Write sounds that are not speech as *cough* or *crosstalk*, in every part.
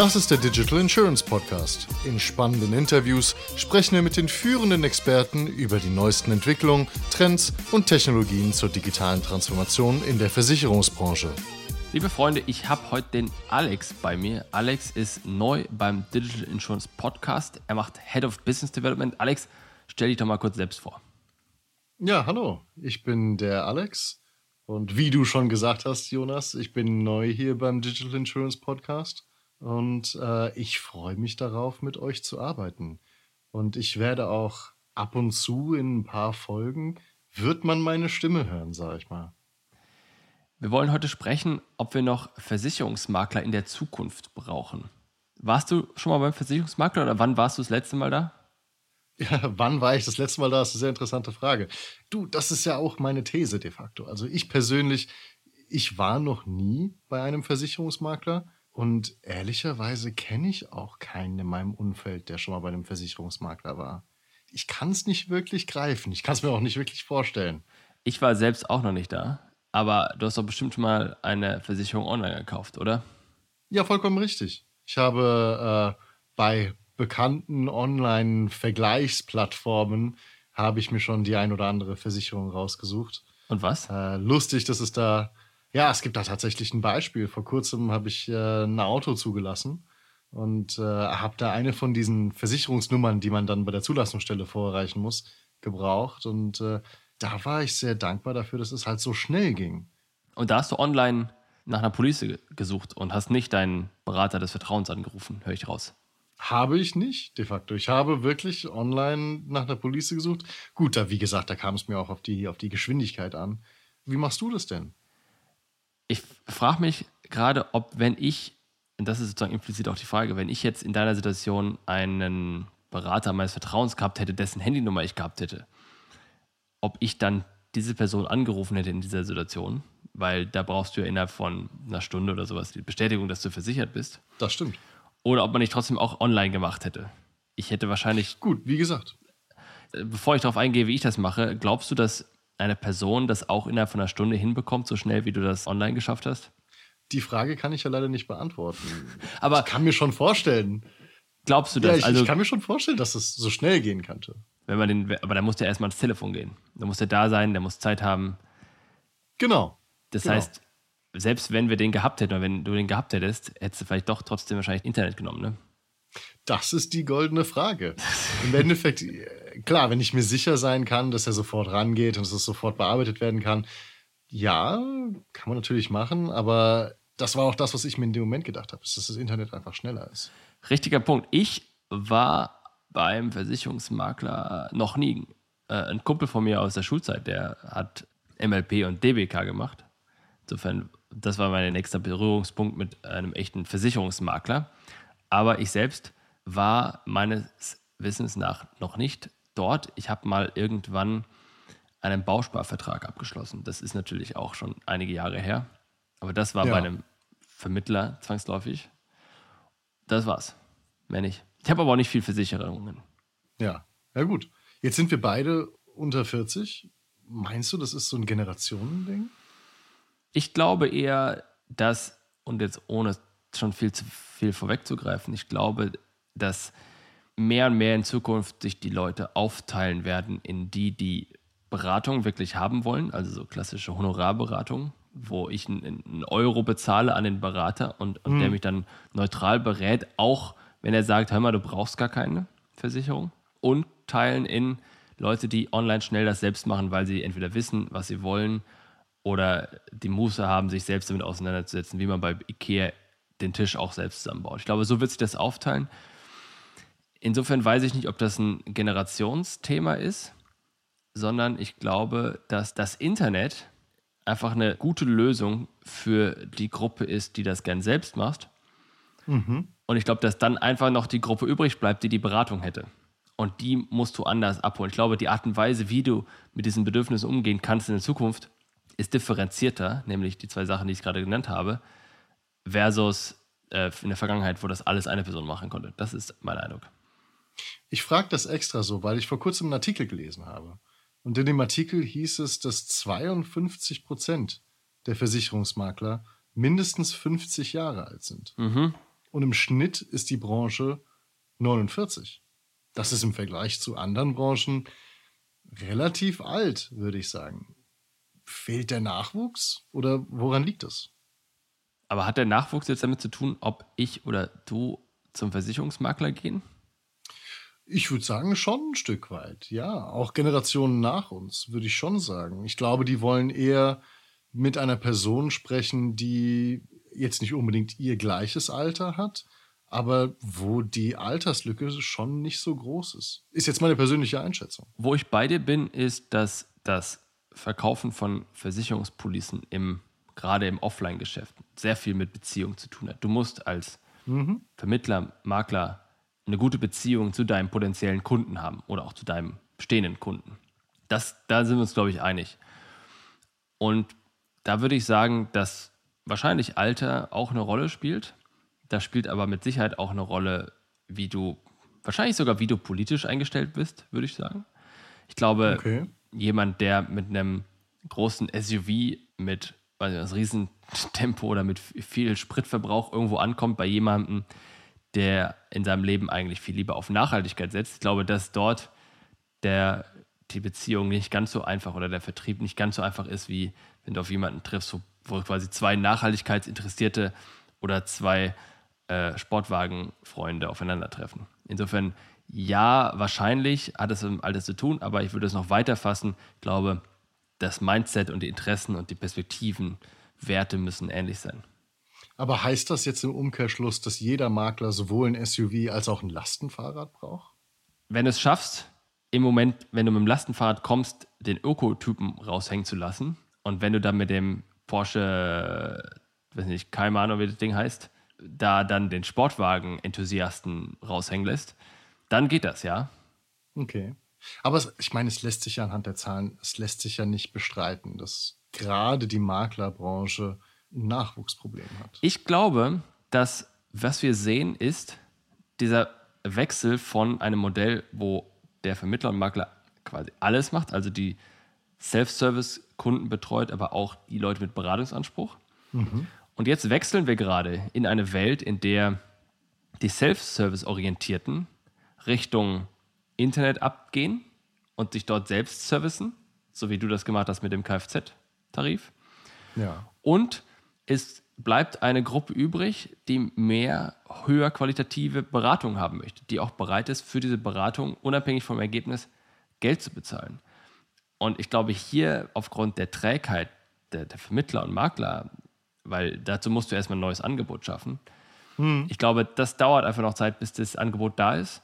Das ist der Digital Insurance Podcast. In spannenden Interviews sprechen wir mit den führenden Experten über die neuesten Entwicklungen, Trends und Technologien zur digitalen Transformation in der Versicherungsbranche. Liebe Freunde, ich habe heute den Alex bei mir. Alex ist neu beim Digital Insurance Podcast. Er macht Head of Business Development. Alex, stell dich doch mal kurz selbst vor. Ja, hallo. Ich bin der Alex. Und wie du schon gesagt hast, Jonas, ich bin neu hier beim Digital Insurance Podcast. Und äh, ich freue mich darauf, mit euch zu arbeiten. Und ich werde auch ab und zu in ein paar Folgen, wird man meine Stimme hören, sag ich mal. Wir wollen heute sprechen, ob wir noch Versicherungsmakler in der Zukunft brauchen. Warst du schon mal beim Versicherungsmakler oder wann warst du das letzte Mal da? *laughs* Ja, wann war ich das letzte Mal da? Das ist eine sehr interessante Frage. Du, das ist ja auch meine These de facto. Also ich persönlich, ich war noch nie bei einem Versicherungsmakler und ehrlicherweise kenne ich auch keinen in meinem Umfeld, der schon mal bei einem Versicherungsmakler war. Ich kann es nicht wirklich greifen. Ich kann es mir auch nicht wirklich vorstellen. Ich war selbst auch noch nicht da. Aber du hast doch bestimmt schon mal eine Versicherung online gekauft, oder? Ja, vollkommen richtig. Ich habe äh, bei bekannten Online-Vergleichsplattformen habe ich mir schon die ein oder andere Versicherung rausgesucht. Und was? Äh, lustig, dass es da, ja, es gibt da tatsächlich ein Beispiel. Vor kurzem habe ich äh, ein Auto zugelassen und äh, habe da eine von diesen Versicherungsnummern, die man dann bei der Zulassungsstelle vorreichen muss, gebraucht und äh, da war ich sehr dankbar dafür, dass es halt so schnell ging. Und da hast du online nach einer Police gesucht und hast nicht deinen Berater des Vertrauens angerufen, höre ich raus. Habe ich nicht, de facto. Ich habe wirklich online nach einer Police gesucht. Gut, da, wie gesagt, da kam es mir auch auf die, auf die Geschwindigkeit an. Wie machst du das denn? Ich frage mich gerade, ob, wenn ich, und das ist sozusagen implizit auch die Frage, wenn ich jetzt in deiner Situation einen Berater meines Vertrauens gehabt hätte, dessen Handynummer ich gehabt hätte, ob ich dann diese Person angerufen hätte in dieser Situation, weil da brauchst du ja innerhalb von einer Stunde oder sowas die Bestätigung, dass du versichert bist. Das stimmt. Oder ob man nicht trotzdem auch online gemacht hätte. Ich hätte wahrscheinlich. Gut, wie gesagt. Bevor ich darauf eingehe, wie ich das mache, glaubst du, dass eine Person das auch innerhalb von einer Stunde hinbekommt, so schnell wie du das online geschafft hast? Die Frage kann ich ja leider nicht beantworten. *laughs* Aber ich kann mir schon vorstellen. Glaubst du das? Ja, ich, also, ich kann mir schon vorstellen, dass es so schnell gehen könnte. Wenn man den, aber da muss der erstmal ans Telefon gehen. Da muss der da sein, der muss Zeit haben. Genau. Das genau. heißt, selbst wenn wir den gehabt hätten oder wenn du den gehabt hättest, hättest du vielleicht doch trotzdem wahrscheinlich Internet genommen, ne? Das ist die goldene Frage. Im Endeffekt, klar, wenn ich mir sicher sein kann, dass er sofort rangeht und dass es sofort bearbeitet werden kann, ja, kann man natürlich machen, aber das war auch das, was ich mir in dem Moment gedacht habe, dass das Internet einfach schneller ist. Richtiger Punkt. Ich war beim Versicherungsmakler noch nie. Äh, ein Kumpel von mir aus der Schulzeit, der hat MLP und DBK gemacht. Insofern, das war mein nächster Berührungspunkt mit einem echten Versicherungsmakler. Aber ich selbst war meines Wissens nach noch nicht dort. Ich habe mal irgendwann einen Bausparvertrag abgeschlossen. Das ist natürlich auch schon einige Jahre her. Aber das war ja. bei einem Vermittler zwangsläufig. Das war's. Mehr nicht. Ich habe aber auch nicht viel Versicherungen. Ja, ja gut. Jetzt sind wir beide unter 40. Meinst du, das ist so ein Generationending? Ich glaube eher, dass, und jetzt ohne schon viel zu viel vorwegzugreifen, ich glaube, dass mehr und mehr in Zukunft sich die Leute aufteilen werden in die, die Beratung wirklich haben wollen, also so klassische Honorarberatung, wo ich einen Euro bezahle an den Berater und, und mhm. der mich dann neutral berät, auch wenn er sagt, hör mal, du brauchst gar keine Versicherung. Und teilen in Leute, die online schnell das selbst machen, weil sie entweder wissen, was sie wollen oder die Muße haben, sich selbst damit auseinanderzusetzen, wie man bei Ikea den Tisch auch selbst zusammenbaut. Ich glaube, so wird sich das aufteilen. Insofern weiß ich nicht, ob das ein Generationsthema ist, sondern ich glaube, dass das Internet einfach eine gute Lösung für die Gruppe ist, die das gern selbst macht. Mhm. Und ich glaube, dass dann einfach noch die Gruppe übrig bleibt, die die Beratung hätte. Und die musst du anders abholen. Ich glaube, die Art und Weise, wie du mit diesen Bedürfnissen umgehen kannst in der Zukunft, ist differenzierter, nämlich die zwei Sachen, die ich gerade genannt habe, versus äh, in der Vergangenheit, wo das alles eine Person machen konnte. Das ist mein Eindruck. Ich frage das extra so, weil ich vor kurzem einen Artikel gelesen habe. Und in dem Artikel hieß es, dass 52 Prozent der Versicherungsmakler mindestens 50 Jahre alt sind. Mhm. Und im Schnitt ist die Branche 49. Das ist im Vergleich zu anderen Branchen relativ alt, würde ich sagen. Fehlt der Nachwuchs oder woran liegt es? Aber hat der Nachwuchs jetzt damit zu tun, ob ich oder du zum Versicherungsmakler gehen? Ich würde sagen, schon ein Stück weit. Ja, auch Generationen nach uns, würde ich schon sagen. Ich glaube, die wollen eher mit einer Person sprechen, die jetzt nicht unbedingt ihr gleiches Alter hat, aber wo die Alterslücke schon nicht so groß ist. Ist jetzt meine persönliche Einschätzung. Wo ich bei dir bin, ist, dass das Verkaufen von Versicherungspolicen im gerade im Offline-Geschäft sehr viel mit Beziehung zu tun hat. Du musst als mhm. Vermittler, Makler eine gute Beziehung zu deinem potenziellen Kunden haben oder auch zu deinem bestehenden Kunden. Das, da sind wir uns, glaube ich, einig. Und da würde ich sagen, dass wahrscheinlich Alter auch eine Rolle spielt. Da spielt aber mit Sicherheit auch eine Rolle, wie du, wahrscheinlich sogar wie du politisch eingestellt bist, würde ich sagen. Ich glaube, okay. jemand, der mit einem großen SUV mit nicht, das Riesentempo oder mit viel Spritverbrauch irgendwo ankommt bei jemandem, der in seinem Leben eigentlich viel lieber auf Nachhaltigkeit setzt. Ich glaube, dass dort der, die Beziehung nicht ganz so einfach oder der Vertrieb nicht ganz so einfach ist, wie wenn du auf jemanden triffst, wo, wo quasi zwei Nachhaltigkeitsinteressierte oder zwei äh, Sportwagenfreunde aufeinandertreffen. Insofern, ja, wahrscheinlich hat es mit alles zu tun, aber ich würde es noch weiter fassen. Ich glaube, das Mindset und die Interessen und die Perspektiven, Werte müssen ähnlich sein. Aber heißt das jetzt im Umkehrschluss, dass jeder Makler sowohl ein SUV als auch ein Lastenfahrrad braucht? Wenn du es schaffst, im Moment, wenn du mit dem Lastenfahrrad kommst, den Ökotypen raushängen zu lassen und wenn du dann mit dem Porsche, weiß nicht, keine Ahnung, wie das Ding heißt, da dann den Sportwagen-Enthusiasten raushängen lässt, dann geht das, ja. Okay. Aber es, ich meine, es lässt sich ja anhand der Zahlen, es lässt sich ja nicht bestreiten, dass gerade die Maklerbranche Nachwuchsproblem hat. Ich glaube, dass was wir sehen, ist dieser Wechsel von einem Modell, wo der Vermittler und Makler quasi alles macht, also die Self-Service-Kunden betreut, aber auch die Leute mit Beratungsanspruch. Mhm. Und jetzt wechseln wir gerade in eine Welt, in der die Self-Service-Orientierten Richtung Internet abgehen und sich dort selbst servicen, so wie du das gemacht hast mit dem Kfz-Tarif. Ja. Und es bleibt eine Gruppe übrig, die mehr höher qualitative Beratung haben möchte, die auch bereit ist, für diese Beratung unabhängig vom Ergebnis Geld zu bezahlen. Und ich glaube, hier aufgrund der Trägheit der, der Vermittler und Makler, weil dazu musst du erstmal ein neues Angebot schaffen. Hm. Ich glaube, das dauert einfach noch Zeit, bis das Angebot da ist.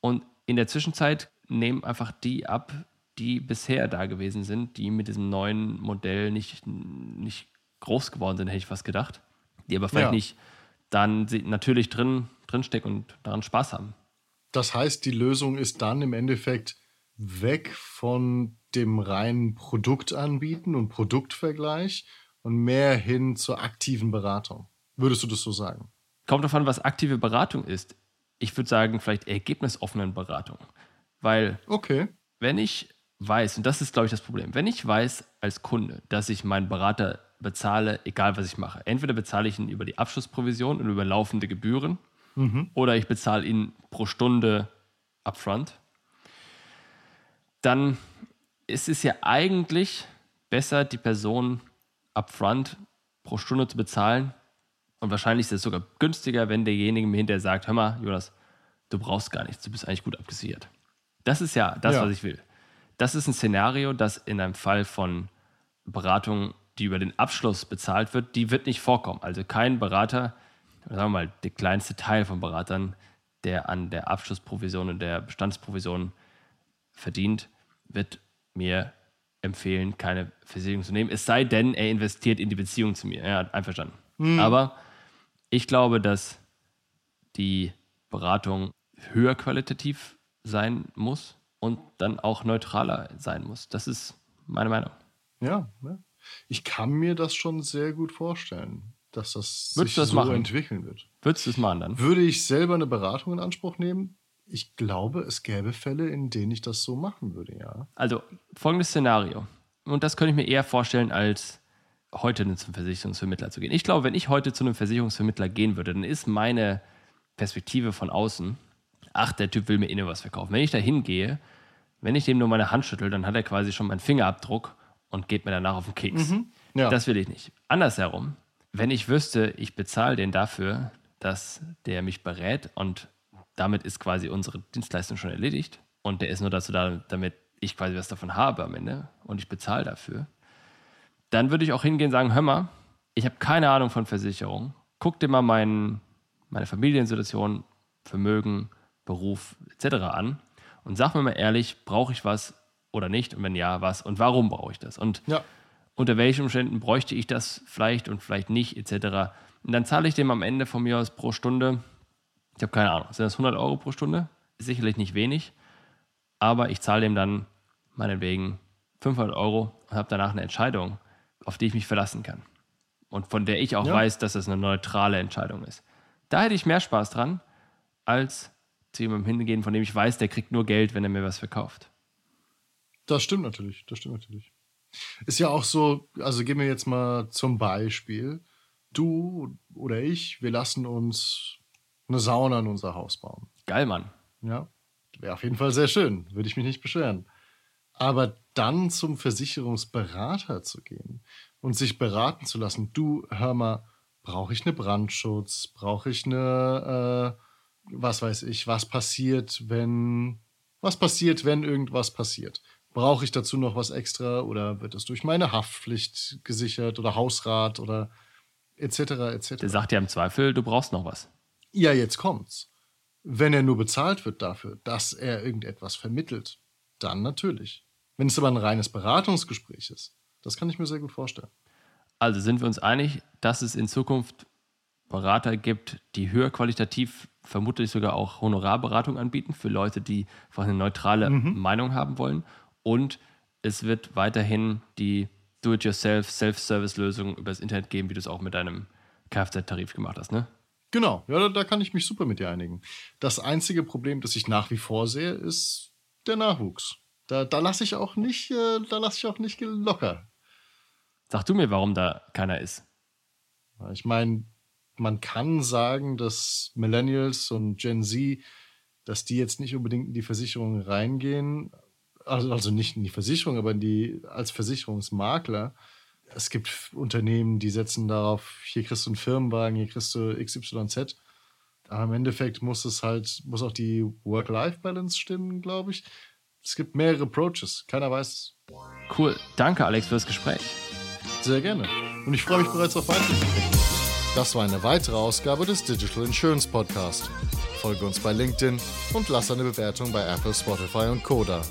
Und in der Zwischenzeit nehmen einfach die ab, die bisher da gewesen sind, die mit diesem neuen Modell nicht, nicht groß geworden sind, hätte ich fast gedacht. Die aber vielleicht ja. nicht dann natürlich drin, drinstecken und daran Spaß haben. Das heißt, die Lösung ist dann im Endeffekt weg von dem reinen Produktanbieten und Produktvergleich und mehr hin zur aktiven Beratung. Würdest du das so sagen? Kommt davon, was aktive Beratung ist ich würde sagen, vielleicht ergebnisoffenen Beratung. Weil, okay. wenn ich weiß, und das ist, glaube ich, das Problem, wenn ich weiß als Kunde, dass ich meinen Berater bezahle, egal was ich mache, entweder bezahle ich ihn über die Abschlussprovision und über laufende Gebühren mhm. oder ich bezahle ihn pro Stunde upfront, dann ist es ja eigentlich besser, die Person upfront pro Stunde zu bezahlen, und wahrscheinlich ist es sogar günstiger, wenn derjenige mir hinterher sagt, hör mal, Jonas, du brauchst gar nichts, du bist eigentlich gut abgesichert. Das ist ja das, ja. was ich will. Das ist ein Szenario, das in einem Fall von Beratung, die über den Abschluss bezahlt wird, die wird nicht vorkommen. Also kein Berater, sagen wir mal, der kleinste Teil von Beratern, der an der Abschlussprovision und der Bestandsprovision verdient, wird mir empfehlen, keine Versicherung zu nehmen. Es sei denn, er investiert in die Beziehung zu mir. Ja, einverstanden. Mhm. Aber ich glaube, dass die Beratung höher qualitativ sein muss und dann auch neutraler sein muss. Das ist meine Meinung. Ja, ja. Ich kann mir das schon sehr gut vorstellen, dass das Würdest sich das so machen? entwickeln wird. Würdest du es machen dann? Würde ich selber eine Beratung in Anspruch nehmen? Ich glaube, es gäbe Fälle, in denen ich das so machen würde, ja. Also folgendes Szenario. Und das könnte ich mir eher vorstellen als heute zum Versicherungsvermittler zu gehen. Ich glaube, wenn ich heute zu einem Versicherungsvermittler gehen würde, dann ist meine Perspektive von außen, ach, der Typ will mir innen was verkaufen. Wenn ich da hingehe, wenn ich dem nur meine Hand schüttel, dann hat er quasi schon meinen Fingerabdruck und geht mir danach auf den Keks. Mhm. Ja. Das will ich nicht. Andersherum, wenn ich wüsste, ich bezahle den dafür, dass der mich berät und damit ist quasi unsere Dienstleistung schon erledigt und der ist nur dazu da, damit ich quasi was davon habe am Ende und ich bezahle dafür, dann würde ich auch hingehen und sagen, hör mal, ich habe keine Ahnung von Versicherung. Guck dir mal mein, meine Familiensituation, Vermögen, Beruf etc. an und sag mir mal ehrlich, brauche ich was oder nicht und wenn ja, was und warum brauche ich das und ja. unter welchen Umständen bräuchte ich das vielleicht und vielleicht nicht etc. Und dann zahle ich dem am Ende von mir aus pro Stunde, ich habe keine Ahnung, sind das 100 Euro pro Stunde? Sicherlich nicht wenig, aber ich zahle dem dann meinetwegen 500 Euro und habe danach eine Entscheidung, auf die ich mich verlassen kann und von der ich auch ja. weiß, dass es eine neutrale Entscheidung ist. Da hätte ich mehr Spaß dran, als zu jemandem hingehen, von dem ich weiß, der kriegt nur Geld, wenn er mir was verkauft. Das stimmt natürlich, das stimmt natürlich. Ist ja auch so, also gehen wir jetzt mal zum Beispiel. Du oder ich, wir lassen uns eine Sauna in unser Haus bauen. Geil, Mann. Ja, wäre auf jeden Fall sehr schön, würde ich mich nicht beschweren. Aber dann zum Versicherungsberater zu gehen und sich beraten zu lassen, du, hör mal, brauche ich eine Brandschutz, brauche ich eine, äh, was weiß ich, was passiert, wenn, was passiert, wenn irgendwas passiert? Brauche ich dazu noch was extra oder wird es durch meine Haftpflicht gesichert oder Hausrat oder etc. etc. Der sagt ja im Zweifel, du brauchst noch was. Ja, jetzt kommt's. Wenn er nur bezahlt wird dafür, dass er irgendetwas vermittelt, dann natürlich. Wenn es aber ein reines Beratungsgespräch ist, das kann ich mir sehr gut vorstellen. Also sind wir uns einig, dass es in Zukunft Berater gibt, die höher qualitativ vermutlich sogar auch Honorarberatung anbieten für Leute, die einfach eine neutrale mhm. Meinung haben wollen. Und es wird weiterhin die Do-it-yourself, Self-Service-Lösung über das Internet geben, wie du es auch mit deinem Kfz-Tarif gemacht hast, ne? Genau, ja, da, kann ich mich super mit dir einigen. Das einzige Problem, das ich nach wie vor sehe, ist der Nachwuchs. Da, da lasse ich auch nicht, äh, da lasse ich auch nicht locker. Sag du mir, warum da keiner ist. Ich meine, man kann sagen, dass Millennials und Gen Z, dass die jetzt nicht unbedingt in die Versicherung reingehen, also, also nicht in die Versicherung, aber in die als Versicherungsmakler. Es gibt Unternehmen, die setzen darauf, hier kriegst du einen Firmenwagen, hier kriegst du XYZ. Aber im Endeffekt muss es halt, muss auch die Work-Life-Balance stimmen, glaube ich. Es gibt mehrere Approaches, keiner weiß es. Cool, danke Alex für das Gespräch. Sehr gerne. Und ich freue mich bereits auf weitere. Das war eine weitere Ausgabe des Digital Insurance Podcast. Folge uns bei LinkedIn und lass eine Bewertung bei Apple, Spotify und Koda.